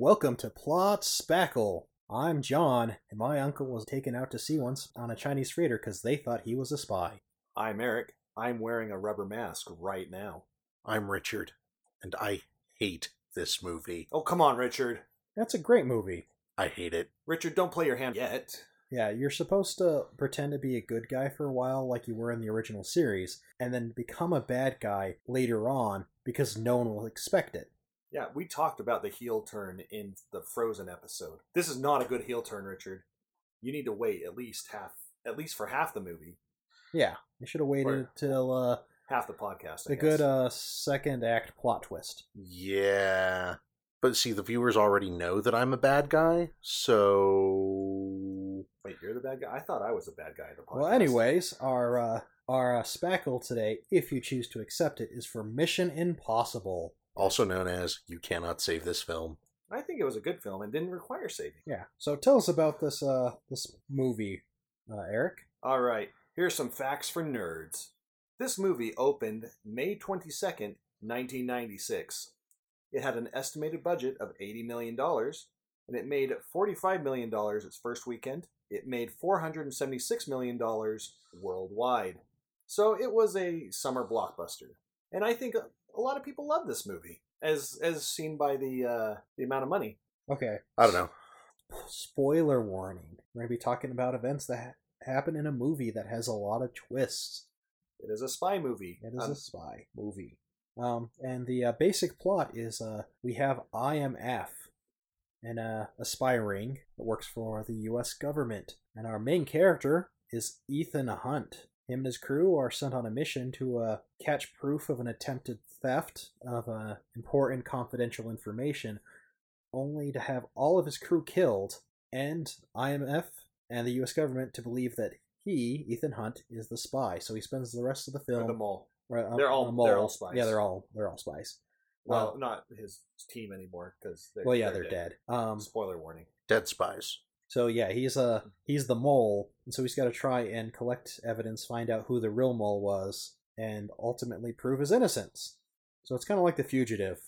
Welcome to Plot Spackle. I'm John, and my uncle was taken out to sea once on a Chinese freighter because they thought he was a spy. I'm Eric. I'm wearing a rubber mask right now. I'm Richard, and I hate this movie. Oh, come on, Richard. That's a great movie. I hate it. Richard, don't play your hand yet. Yeah, you're supposed to pretend to be a good guy for a while, like you were in the original series, and then become a bad guy later on because no one will expect it. Yeah, we talked about the heel turn in the Frozen episode. This is not a good heel turn, Richard. You need to wait at least half, at least for half the movie, Yeah, you should have waited Or- till uh, half the podcast. I the guess. good uh, second act plot twist. Yeah. But see, the viewers already know that I'm a bad guy, so. Wait, you're the bad guy. I thought I was the bad guy in the podcast. Well, anyways, our uh, our uh, spackle today, if you choose to accept it, is for Mission Impossible. Also known as You Cannot Save This Film. I think it was a good film and didn't require saving. Yeah. So tell us about this uh this movie, uh, Eric. All right, here's some facts for nerds. This movie opened May 22nd, 1996. It had an estimated budget of $80 million, and it made $45 million its first weekend. It made $476 million worldwide. So it was a summer blockbuster. And I think a a lot of people love this movie, as as seen by the uh, the amount of money. Okay. I don't know. Spoiler warning. We're gonna be talking about events that ha- happen in a movie that has a lot of twists. It is a spy movie. It is Um, a spy movie. Um, and the uh, basic plot is uh, we have IMF and uh, a spy ring that works for the U.S. government, and our main character is Ethan Hunt. Him and his crew are sent on a mission to uh, catch proof of an attempted theft of uh, important confidential information, only to have all of his crew killed, and IMF and the U.S. government to believe that he, Ethan Hunt, is the spy. So he spends the rest of the or film the mole. Right, on- They're all- on a they're all spies. Yeah, they're all they're all spies. Well, Um, not his team anymore because well, yeah, they're dead. Um, Spoiler warning. Dead Spies. So yeah, he's uh he's the mole, and so he's got to try and collect evidence, find out who the real mole was, and ultimately prove his innocence. So it's kind of like the fugitive,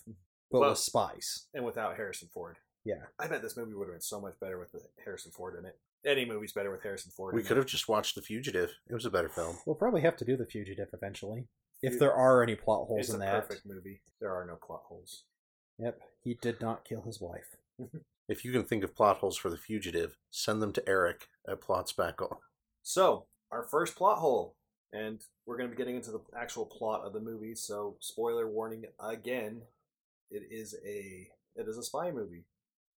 but Well- with spies. And without Harrison Ford. Yeah. I bet this movie would have been so much better with Harrison Ford in it. Any movie's better with Harrison Ford. We in could it. have just watched The Fugitive. It was a better film. We'll probably have to do the fugitive eventually, if Dude, there are any plot holes It's a in that. perfect movie. There are no plot holes. Yep, he did not kill his wife. If you can think of plot holes for The Fugitive, send them to Eric at Plot Spackle. So, our first plot hole. And we're going to be getting into the actual plot of the movie. So, spoiler warning again. It is a it is a spy movie.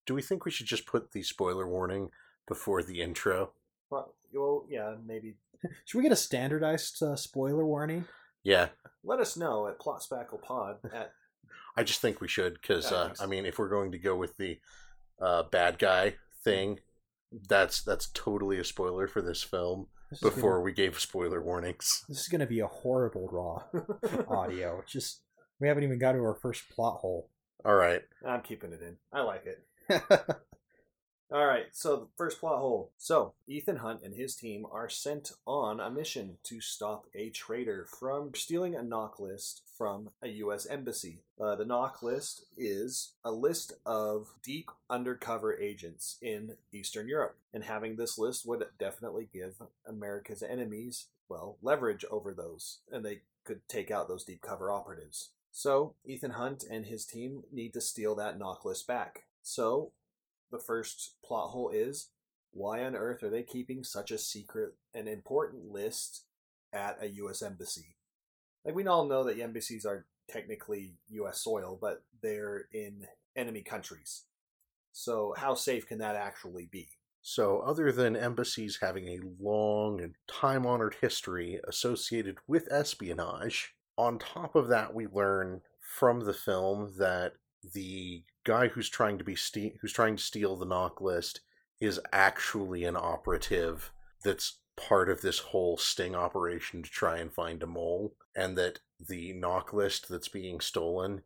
Do we think we should just put the spoiler warning before the intro? Well, well yeah, maybe. Should we get a standardized uh, spoiler warning? Yeah, Let us know at Plot Spackle Pod at I just think we should because Yeah, uh. I mean, if we're going to go with the uh, bad guy thing, that's that's totally a spoiler for this film. This is gonna- Before we gave spoiler warnings, This is going to be a horrible raw audio. It's just we haven't even got to our first plot hole. all right. I'm keeping it in. I like it. All right, so the first plot hole. So, Ethan Hunt and his team are sent on a mission to stop a traitor from stealing a NOC list from a U.S. embassy. Uh, the NOC list is a list of deep undercover agents in Eastern Europe, and having this list would definitely give America's enemies, well, leverage over those, and they could take out those deep cover operatives. So, Ethan Hunt and his team need to steal that NOC list back. So, the first plot hole is why on earth are they keeping such a secret and important list at a U.S. embassy? Like, we all know that embassies are technically U.S. soil, but they're in enemy countries. So, how safe can that actually be? So, other than embassies having a long and time honored history associated with espionage, on top of that, we learn from the film that the guy who's trying to be who's trying to steal the NOC list is actually an operative that's part of this whole sting operation to try and find a mole, and that the NOC list that's being stolen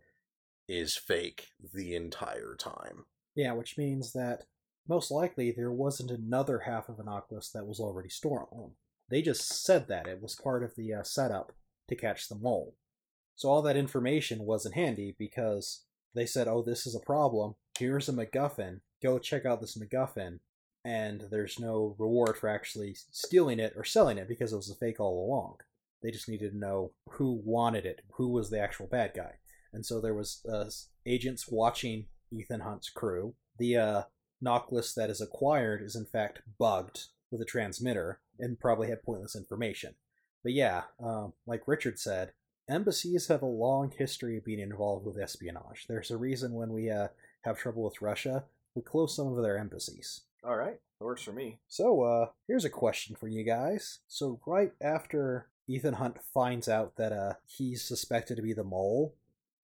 is fake the entire time. yeah, which means that most likely there wasn't another half of a NOC list that was already stolen. They just said that it was part of the uh, setup to catch the mole. So all that information wasn't handy because they said, "Oh, this is a problem. here's a MacGuffin. Go check out this MacGuffin. And there's no reward for actually stealing it or selling it because it was a fake all along. They just needed to know who wanted it, who was the actual bad guy. And so there was uh, agents watching Ethan Hunt's crew. The uh, NOC list that is acquired is in fact bugged with a transmitter and probably had pointless information. But yeah, um, like Richard said, embassies have a long history of being involved with espionage. There's a reason when we uh, have trouble with Russia, we close some of their embassies. All right, that works for me. So, uh, here's a question for you guys. So, right after Ethan Hunt finds out that uh, he's suspected to be the mole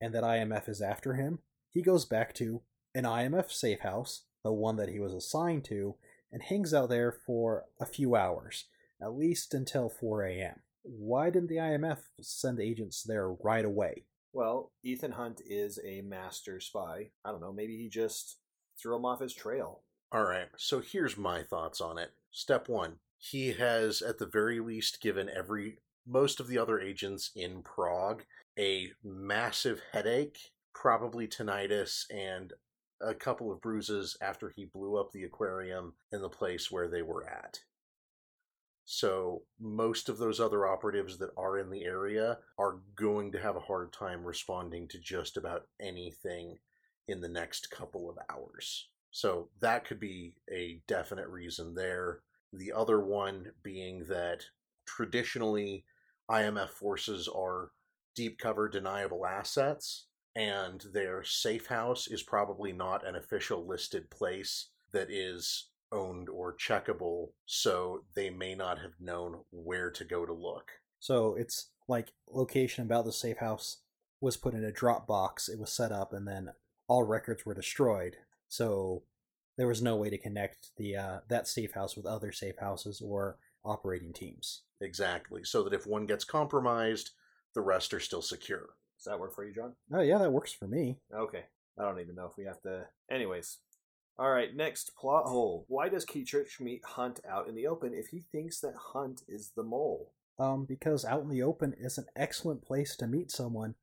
and that IMF is after him, he goes back to an IMF safe house, the one that he was assigned to, and hangs out there for a few hours, at least until 4 a.m. Why didn't the IMF send agents there right away? Well, Ethan Hunt is a master spy. I don't know, maybe he just threw him off his trail. All right, so here's my thoughts on it. Step one, he has at the very least given every most of the other agents in Prague a massive headache, probably tinnitus, and a couple of bruises after he blew up the aquarium in the place where they were at. So, most of those other operatives that are in the area are going to have a hard time responding to just about anything in the next couple of hours. So, that could be a definite reason there. The other one being that traditionally IMF forces are deep cover deniable assets, and their safe house is probably not an official listed place that is owned or checkable, so they may not have known where to go to look. So it's like location about the safe house was put in a Dropbox, it was set up, and then all records were destroyed. So there was no way to connect the uh, that safe house with other safe houses or operating teams. Exactly. So that if one gets compromised, the rest are still secure. Does that work for you, John? Oh yeah, that works for me. Okay. I don't even know if we have to. Anyways. All right, next plot hole. Why does Kittridge meet Hunt out in the open if he thinks that Hunt is the mole? Um, because out in the open is an excellent place to meet someone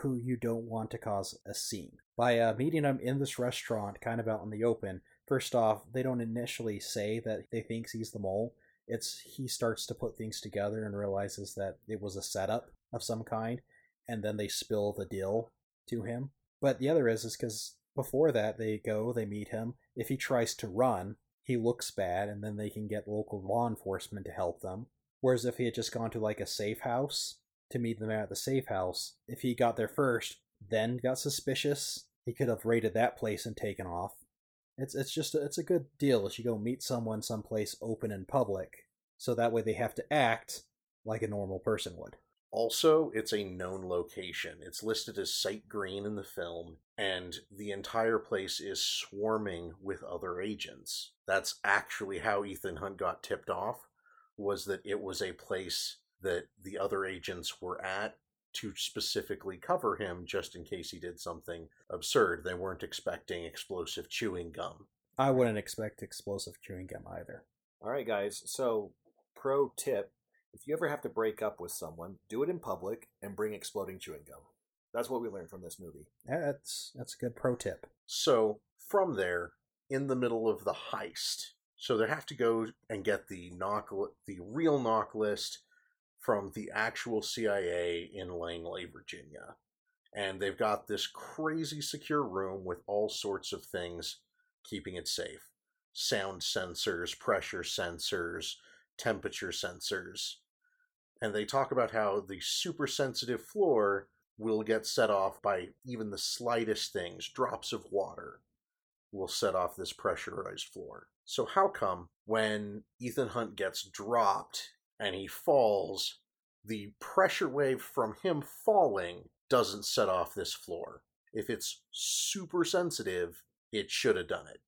who you don't want to cause a scene. By uh, meeting him in this restaurant, kind of out in the open, first off, they don't initially say that they thinks he's the mole. It's he starts to put things together and realizes that it was a setup of some kind, and then they spill the deal to him. But the other is is because before that they go, they meet him. If he tries to run, he looks bad, and then they can get local law enforcement to help them. Whereas if he had just gone to like a safe house to meet them at the safe house, if he got there first, then got suspicious, he could have raided that place and taken off. It's it's just a, it's a good deal as you go meet someone someplace open and public, so that way they have to act like a normal person would. Also, it's a known location. It's listed as Site Green in the film, and the entire place is swarming with other agents. That's actually how Ethan Hunt got tipped off, was that it was a place that the other agents were at to specifically cover him just in case he did something absurd. They weren't expecting explosive chewing gum. I wouldn't expect explosive chewing gum either. All right, guys. So, pro tip if you ever have to break up with someone, do it in public and bring exploding chewing gum. That's what we learned from this movie. That's that's a good pro tip. So, from there, in the middle of the heist, so they have to go and get the knock the real NOC list from the actual CIA in Langley, Virginia. And they've got this crazy secure room with all sorts of things keeping it safe. Sound sensors, pressure sensors, temperature sensors. And they talk about how the super sensitive floor will get set off by even the slightest things, drops of water will set off this pressurized floor. So, how come when Ethan Hunt gets dropped and he falls, the pressure wave from him falling doesn't set off this floor? If it's super sensitive, it should have done it.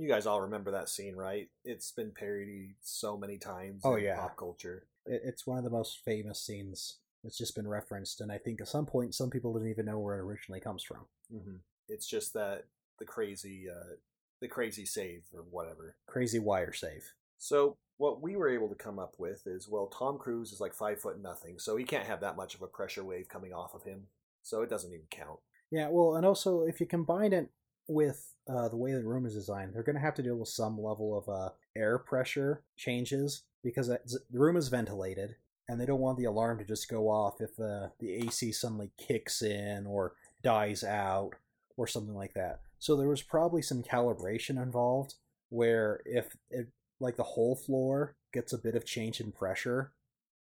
You guys all remember that scene, right? It's been parodied so many times Oh, in yeah. pop culture. It's one of the most famous scenes. It's just been referenced, and I think at some point some people didn't even know where it originally comes from. Mm-hmm. It's just that the crazy, uh, the crazy save or whatever. Crazy wire save. So what we were able to come up with is, well, Tom Cruise is like five foot nothing, so he can't have that much of a pressure wave coming off of him. So it doesn't even count. Yeah, well, and also if you combine it with uh, the way the room is designed, they're going to have to deal with some level of uh, air pressure changes because the room is ventilated, and they don't want the alarm to just go off if uh, the AC suddenly kicks in or dies out or something like that. So there was probably some calibration involved where if it, like the whole floor gets a bit of change in pressure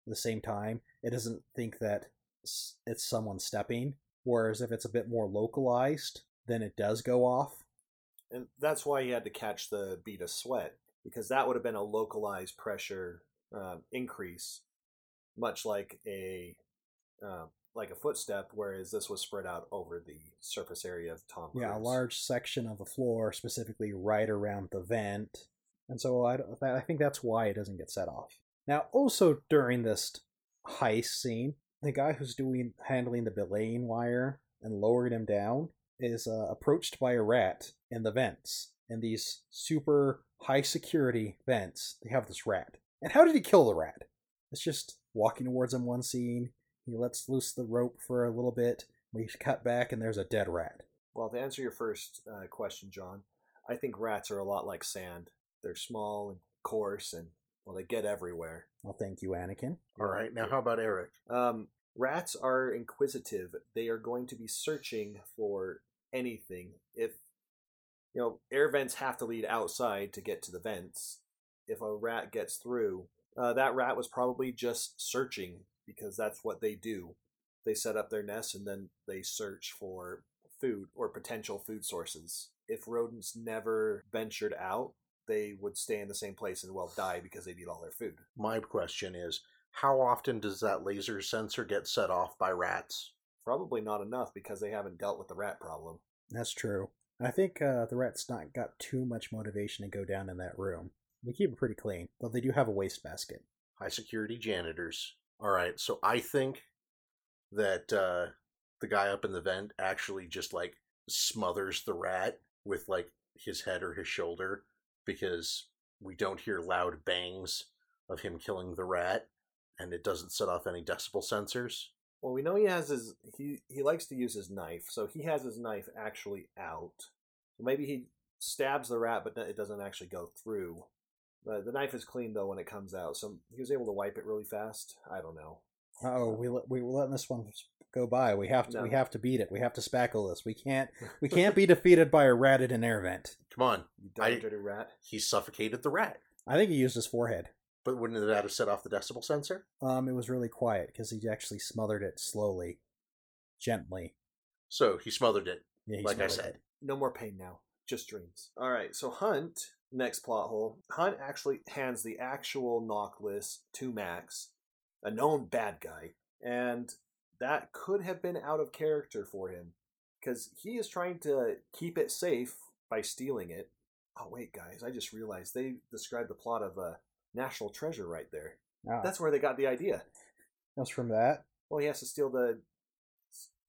at the same time, it doesn't think that it's someone stepping. Whereas if it's a bit more localized, then it does go off. And that's why he had to catch the bead of sweat because that would have been a localized pressure uh, increase, much like a uh, like a footstep, whereas this was spread out over the surface area of Tom. Cruise. Yeah, a large section of the floor, specifically right around the vent, and so I, I think that's why it doesn't get set off. Now, also during this heist scene, the guy who's doing handling the belaying wire and lowering him down is uh, approached by a rat in the vents. In these super high security vents, they have this rat. And how did he kill the rat? It's just walking towards him one scene. He lets loose the rope for a little bit. We cut back, and there's a dead rat. Well, to answer your first uh, question, John, I think rats are a lot like sand. They're small and coarse, and well, they get everywhere. Well, thank you, Anakin. All right, now how about Eric? Um, rats are inquisitive. They are going to be searching for anything. If you know, air vents have to lead outside to get to the vents. If a rat gets through, uh, that rat was probably just searching because that's what they do. They set up their nests and then they search for food or potential food sources. If rodents never ventured out, they would stay in the same place and well die because they'd eat all their food. My question is how often does that laser sensor get set off by rats? Probably not enough because they haven't dealt with the rat problem. That's true. I think uh, the rat's not got too much motivation to go down in that room. They keep it pretty clean, though they do have a wastebasket. High security janitors. All right, so I think that uh, the guy up in the vent actually just like smothers the rat with like his head or his shoulder because we don't hear loud bangs of him killing the rat and it doesn't set off any decibel sensors. Well, we know he has his he he likes to use his knife, so he has his knife actually out. So maybe he stabs the rat, but it doesn't actually go through. Uh, the knife is clean though when it comes out, so he was able to wipe it really fast. I don't know. Oh, we we we're letting this one go by. We have to no. we have to beat it. We have to spackle this. We can't we can't be defeated by a rat in an air vent. Come on, you dirty, dirty rat. He suffocated the rat. I think he used his forehead. But wouldn't that have set off the decibel sensor? Um, it was really quiet because he actually smothered it slowly, gently. So he smothered it. Yeah, like I said. It. No more pain now. Just dreams. All right. So Hunt, next plot hole. Hunt actually hands the actual NOC list to Max, a known bad guy, and that could have been out of character for him because he is trying to keep it safe by stealing it. Oh wait, guys! I just realized they described the plot of a national treasure right there. Oh. That's where they got the idea. That's from that. Well, he has to steal the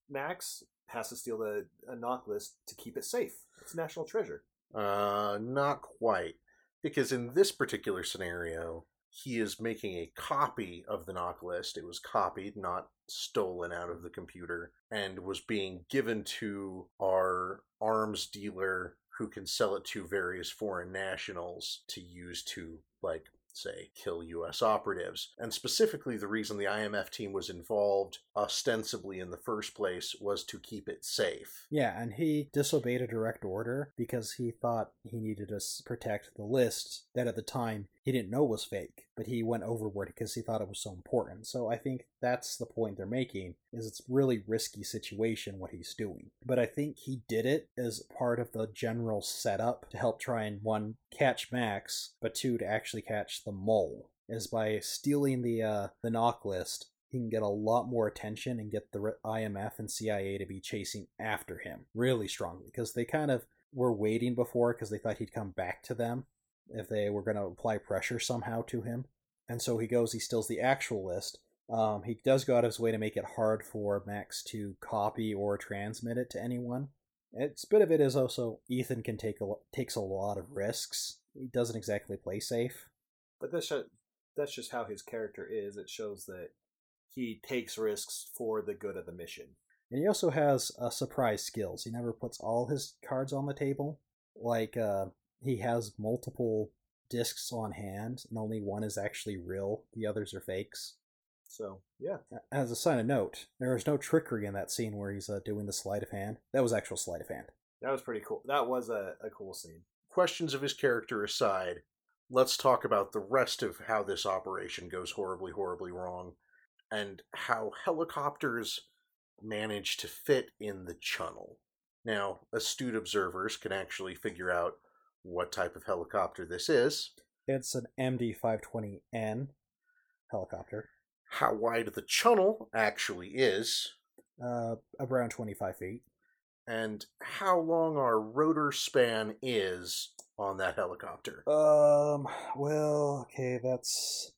Max has to steal the a NOC list to keep it safe. It's national treasure. Uh, not quite, because in this particular scenario, he is making a copy of the NOC list. It was copied, not stolen out of the computer, and was being given to our arms dealer who can sell it to various foreign nationals to use to like say, kill U.S. operatives. And specifically, the reason the IMF team was involved ostensibly in the first place was to keep it safe. Yeah, and he disobeyed a direct order because he thought he needed to protect the list that at the time he didn't know was fake, but he went overboard because he thought it was so important. So I think that's the point they're making is it's really risky situation what he's doing. But I think he did it as part of the general setup to help try and one catch Max, but two to actually catch the mole. Is by stealing the uh, the NOC list, he can get a lot more attention and get the IMF and CIA to be chasing after him really strongly because they kind of were waiting before because they thought he'd come back to them if they were going to apply pressure somehow to him. And so he goes, he steals the actual list. Um, he does go out of his way to make it hard for Max to copy or transmit it to anyone. It's a bit of it is also Ethan can take a takes a lot of risks. He doesn't exactly play safe. But that's just, that's just how his character is. It shows that he takes risks for the good of the mission. And he also has uh, surprise skills. He never puts all his cards on the table. Like uh, he has multiple discs on hand, and only one is actually real. The others are fakes. So yeah, As a sign of note, there is no trickery in that scene where he's uh, doing the sleight of hand. That was actual sleight of hand. that was pretty cool. That was a, a cool scene. Questions of his character aside, let's talk about the rest of how this operation goes horribly, horribly wrong, and how helicopters manage to fit in the channel. Now, astute observers can actually figure out what type of helicopter this is, It's an MD 520N helicopter, how wide the channel actually is, uh, around 25 feet. and how long our rotor span is on that helicopter. Um. Well, okay, that's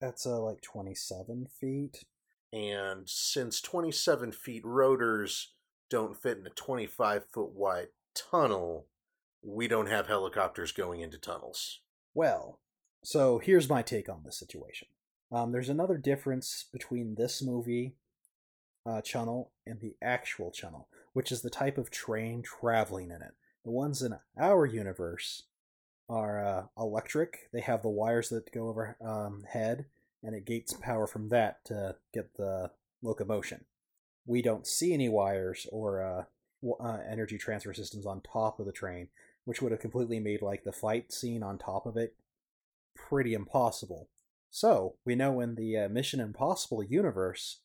that's uh like twenty seven feet. And since 27 feet rotors don't fit in a 25 foot wide tunnel, we don't have helicopters going into tunnels. Well, so here's my take on this situation. Um, there's another difference between this movie uh, channel and the actual channel, which is the type of train traveling in it. The ones in our universe are uh, electric. They have the wires that go over um, head, and it gates power from that to get the locomotion. We don't see any wires or uh, uh, energy transfer systems on top of the train, which would have completely made like the fight scene on top of it pretty impossible. So we know in the uh, Mission Impossible universe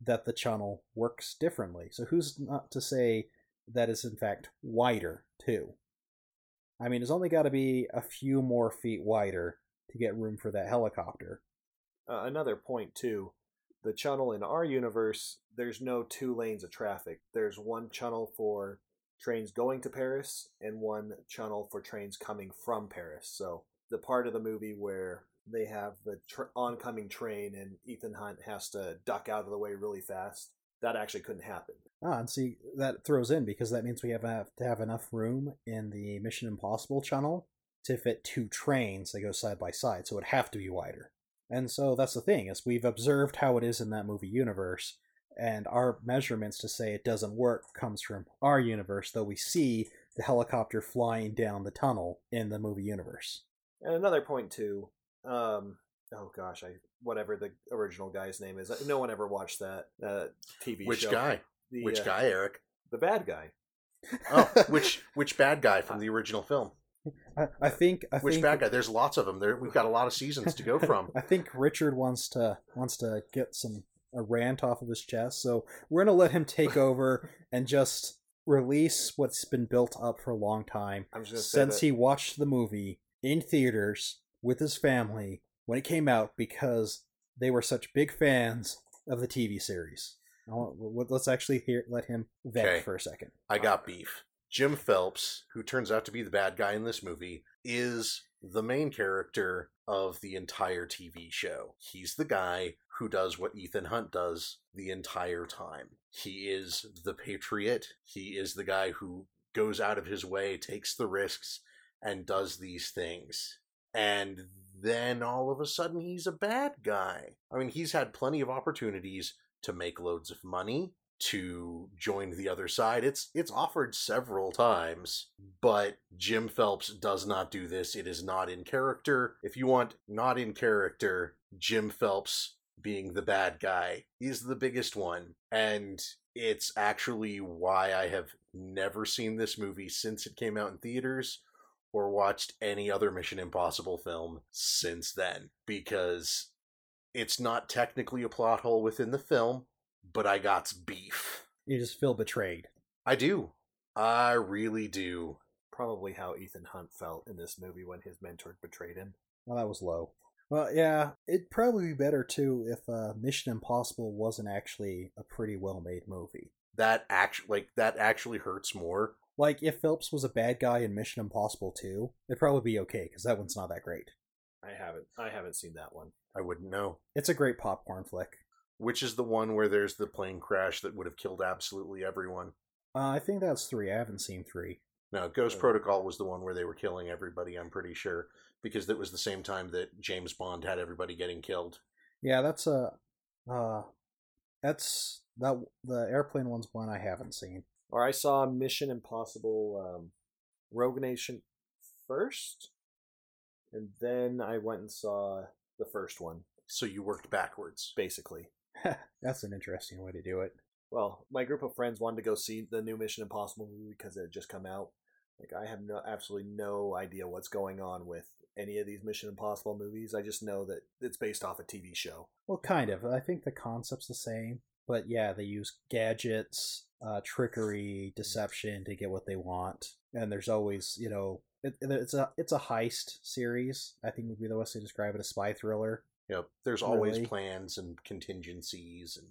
that the channel works differently. So who's not to say that is in fact wider too? I mean, it's only got to be a few more feet wider to get room for that helicopter. Uh, another point too, the channel in our universe, there's no two lanes of traffic. There's one channel for trains going to Paris and one channel for trains coming from Paris. So the part of the movie where they have the tr- oncoming train and Ethan Hunt has to duck out of the way really fast, that actually couldn't happen. Ah, and see that throws in because that means we have, to have enough room in the Mission Impossible channel to fit two trains that go side by side, so it would have to be wider. And so that's the thing is we've observed how it is in that movie universe, and our measurements to say it doesn't work comes from our universe, though we see the helicopter flying down the tunnel in the movie universe. And another point too, um, oh gosh, I whatever the original guy's name is. No one ever watched that uh, TV show. Which show. guy? The, Which uh, guy, Eric? The bad guy. Oh, which which bad guy from the original film? I, I think I Which think bad guy? There's lots of them. There, we've got a lot of seasons to go from. I think Richard wants to wants to get some a rant off of his chest, so we're gonna let him take over and just release what's been built up for a long time I'm just since he watched the movie in theaters with his family when it came out because they were such big fans of the TV series. Want- Let's actually hear let him vent Okay. for a second. I got beef. Jim Phelps, who turns out to be the bad guy in this movie, is the main character of the entire TV show. He's the guy who does what Ethan Hunt does the entire time. He is the patriot. He is the guy who goes out of his way, takes the risks, and does these things. And then all of a sudden, he's a bad guy. I mean, he's had plenty of opportunities to make loads of money, to join the other side. It's it's offered several times, but Jim Phelps does not do this. It is not in character. If you want not in character, Jim Phelps being the bad guy is the biggest one. And it's actually why I have never seen this movie since it came out in theaters or watched any other Mission Impossible film since then because it's not technically a plot hole within the film, but I got beef. You just feel betrayed. I do. I really do. probably how Ethan Hunt felt in this movie when his mentor betrayed him. Well, that was low. Well, yeah, it'd probably be better too if uh, Mission Impossible wasn't actually a pretty well-made movie. That actually like that actually hurts more. Like if Phelps was a bad guy in Mission Impossible 2, it'd probably be okay because that one's not that great. I haven't I haven't seen that one. I wouldn't know. It's a great popcorn flick. Which is the one where there's the plane crash that would have killed absolutely everyone. Uh, I think that's three. I haven't seen three. No, Ghost. Protocol was the one where they were killing everybody, I'm pretty sure. Because that was the same time that James Bond had everybody getting killed. Yeah, that's a, uh, that's that the airplane one's one I haven't seen. Or I saw Mission Impossible um, Rogue Nation first, and then I went and saw the first one, So you worked backwards. basically. That's an interesting way to do it. Well, my group of friends wanted to go see the new Mission Impossible movie because it had just come out. Like, I have no absolutely no idea what's going on with any of these Mission Impossible movies. I just know that it's based off a TV show. Well, kind of. I think the concept's the same, but yeah, they use gadgets, uh, trickery, deception to get what they want, and there's always, you know, it, it's a it's a heist series. I think would be the best way to describe it a spy thriller. Know, there's always Really? plans and contingencies and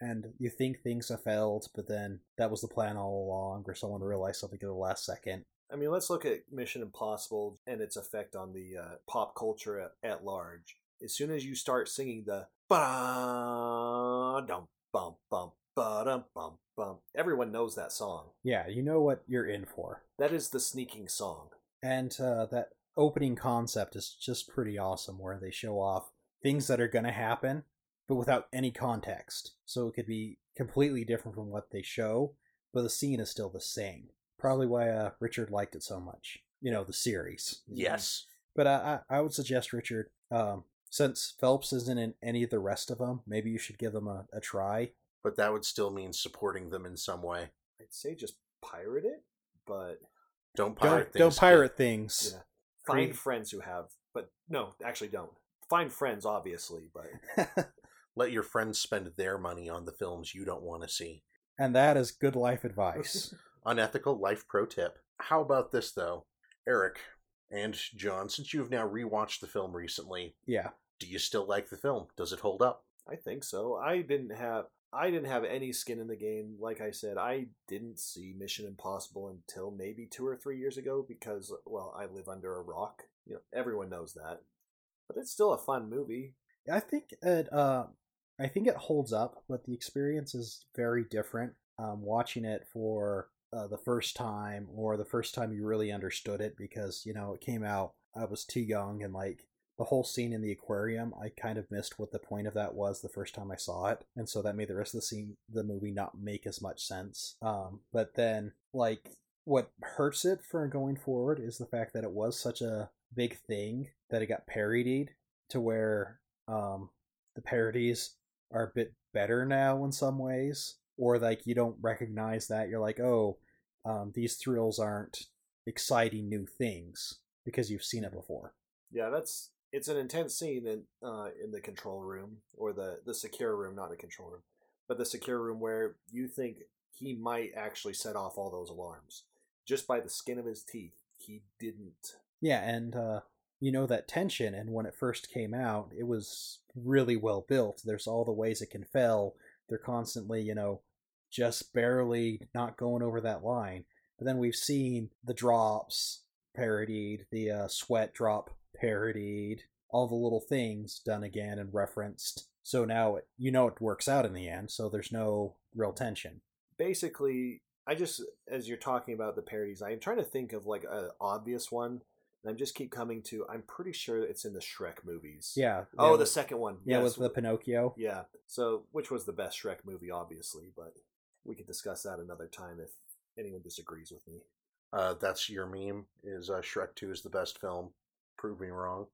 and you think things have failed, but then that was the plan all along, or someone realized something at the last second. I mean, let's look at Mission Impossible and its effect on the uh, pop culture at, at large. As soon as you start singing the ba dum bum bum ba dum bum bum, everyone knows that song. Yeah, you know what you're in for, That is the sneaking song. and uh, that opening concept is just pretty awesome, where they show off things that are going to happen, but without any context. So it could be completely different from what they show, but the scene is still the same. Probably why uh, Richard liked it so much. You know, the series. yes. But I, I I would suggest Richard, um, since Phelps isn't in any of the rest of them, maybe you should give them a, a try. But that would still mean supporting them in some way. I'd say just pirate it, but Don't Don't pirate things. don't pirate things. yeah, find friends who have. But no, actually, don't find friends. Obviously, but Let your friends spend their money on the films you don't want to see. and that is good life advice. Unethical life pro tip. How about this though? Eric and John, since you've now rewatched the film recently, yeah. do you still like the film? Does it hold up? I think so. I didn't have I didn't have any skin in the game. Like I said, I didn't see Mission Impossible until maybe two or three years ago because well, I live under a rock. You know, everyone knows that. But it's still a fun movie. I think it uh I think it holds up, but the experience is very different. Um, watching it for uh, the first time or the first time you really understood it because you know it came out I was too young and like the whole scene in the aquarium I kind of missed what the point of that was the first time I saw it and so that made the rest of the scene the movie not make as much sense. Um but then like what hurts it for going forward is the fact that it was such a big thing that it got parodied to where um the parodies are a bit better now in some ways or like you don't recognize that you're like oh um, these thrills aren't exciting new things because you've seen it before Yeah, that's it's an intense scene in uh, in the control room or the the secure room, not the control room, but the secure room where you think he might actually set off all those alarms just by the skin of his teeth. He didn't. yeah and uh, you know that tension and when it first came out it was really well built there's all the ways it can fail they're constantly you know just barely not going over that line. But then we've seen the drops parodied the uh, sweat drop parodied all the little things done again and referenced. So now it, you know it works out in the end so there's no real tension. Basically i just as you're talking about the parodies i'm trying to think of like an obvious one and i just keep coming to i'm pretty sure it's in the shrek movies. Yeah oh the second one. yeah yes. with the pinocchio. Yeah so which was the best shrek movie obviously but we could discuss that another time if anyone disagrees with me Uh, that's your meme. Is uh, Shrek Two is the best film? Prove me wrong.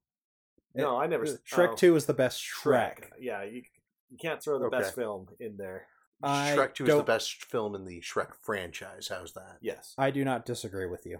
no i never s- shrek oh, 2 is the best shrek, yeah you, you can't throw the Okay. best film in there I Shrek Two is the best film in the Shrek franchise. How's that? yes i do not disagree with you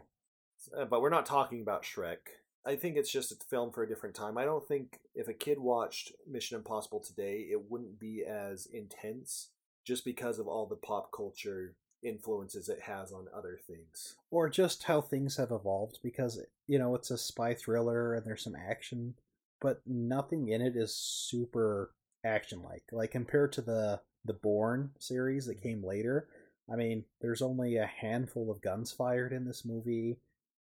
Uh, but we're not talking about Shrek. I think it's just a film for a different time. I don't think if a kid watched Mission Impossible today, it wouldn't be as intense just because of all the pop culture influences it has on other things. or just how things have evolved because you know it's a spy thriller and there's some action but nothing in it is super action like like compared to the the Bourne series that mm-hmm. came later i mean there's only a handful of guns fired in this movie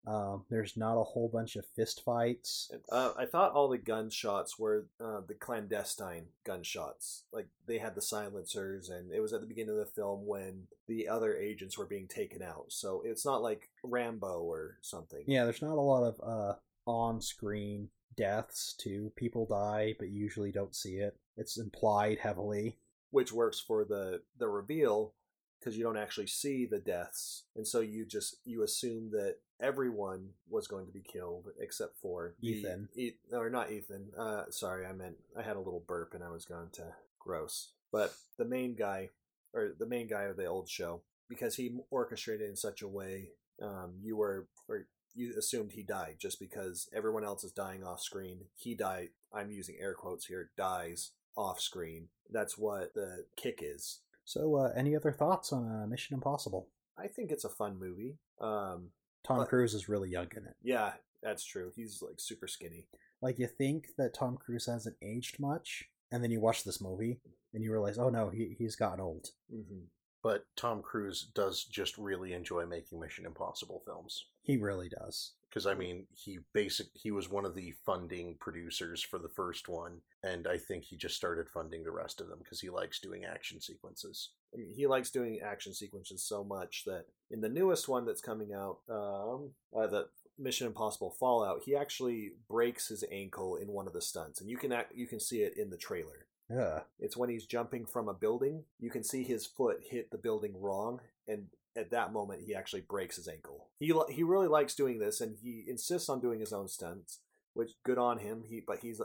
um, there's not a whole bunch of fist fights Uh, I thought all the gunshots were uh, the clandestine gunshots. Like they had the silencers, and it was at the beginning of the film when the other agents were being taken out. So it's not like Rambo or something. yeah there's not a lot of uh on-screen deaths too people die but you usually don't see it it's implied heavily which works for the the reveal because you don't actually see the deaths, and so you just you assume that everyone was going to be killed except for the- Ethan. E- or not Ethan. Uh, sorry, I meant I had a little burp and I was going to gross. But the main guy, or the main guy of the old show, because he orchestrated in such a way, um, you were or you assumed he died just because everyone else is dying off screen. He died. I'm using air quotes here. Dies off screen. That's what the kick is. So, uh, any other thoughts on uh, Mission Impossible? I think it's a fun movie. Um, Tom But- Cruise is really young in it. yeah, that's true. He's like super skinny. Like, you think that Tom Cruise hasn't aged much, and then you watch this movie, and you realize, oh no, he, he's gotten old. hmm But Tom Cruise does just really enjoy making Mission Impossible films. He really does. Because I mean, he basic he was one of the funding producers for the first one, and I think he just started funding the rest of them because he likes doing action sequences. He likes doing action sequences so much that in the newest one that's coming out, um, uh, the Mission Impossible Fallout, he actually breaks his ankle in one of the stunts, and you can act, you can see it in the trailer. Yeah. It's when he's jumping from a building. You can see his foot hit the building wrong, and at that moment, he actually breaks his ankle. He he really likes doing this, and he insists on doing his own stunts, which good on him. He but he's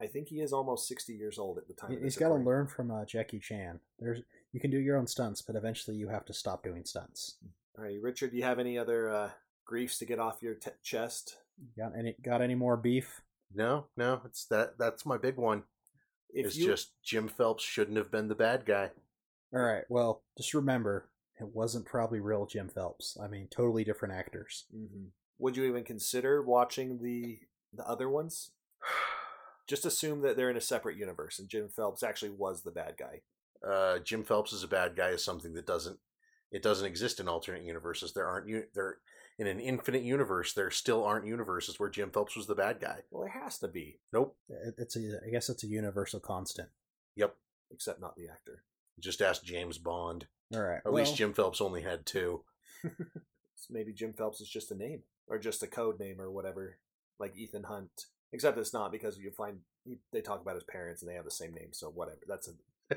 I think he is almost sixty years old at the time. He- of He's got to learn from uh, Jackie Chan. There's You can do your own stunts, but eventually you have to stop doing stunts. All right, Richard, do you have any other uh, griefs to get off your t- chest? Got any, got any more beef? No, no, it's that that's my big one. If it's you just Jim Phelps shouldn't have been the bad guy. All right, well, just remember, it wasn't probably real Jim Phelps. I mean, totally different actors. Mhm. would you even consider watching the the other ones? Just assume that they're in a separate universe, and Jim Phelps actually was the bad guy. uh, Jim Phelps is a bad guy is something that doesn't it doesn't exist in alternate universes. There aren't there in an infinite universe. There still aren't universes where Jim Phelps was the bad guy. Well, there has to be, Nope. It's a, I guess it's a universal constant. Yep. except not the actor. Just ask James Bond. All right. At well, least Jim Phelps only had two. So maybe Jim Phelps is just a name, or just a code name, or whatever, like Ethan Hunt. Except it's not because you find they talk about his parents and they have the same name. So whatever. That's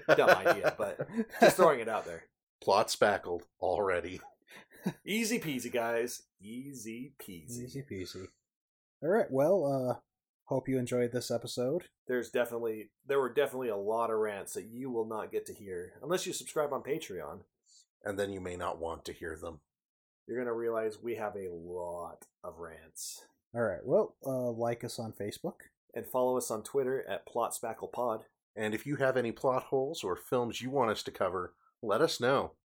a dumb idea, but just throwing it out there. Plot spackled already. Easy peasy, guys. Easy peasy. Easy peasy. All right. Well, uh, hope you enjoyed this episode. There's definitely there were definitely a lot of rants that you will not get to hear unless you subscribe on Patreon. And then you may not want to hear them. You're gonna realize we have a lot of rants. All right. Well, uh, like us on Facebook. And follow us on Twitter at PlotSpacklePod. And if you have any plot holes or films you want us to cover, let us know.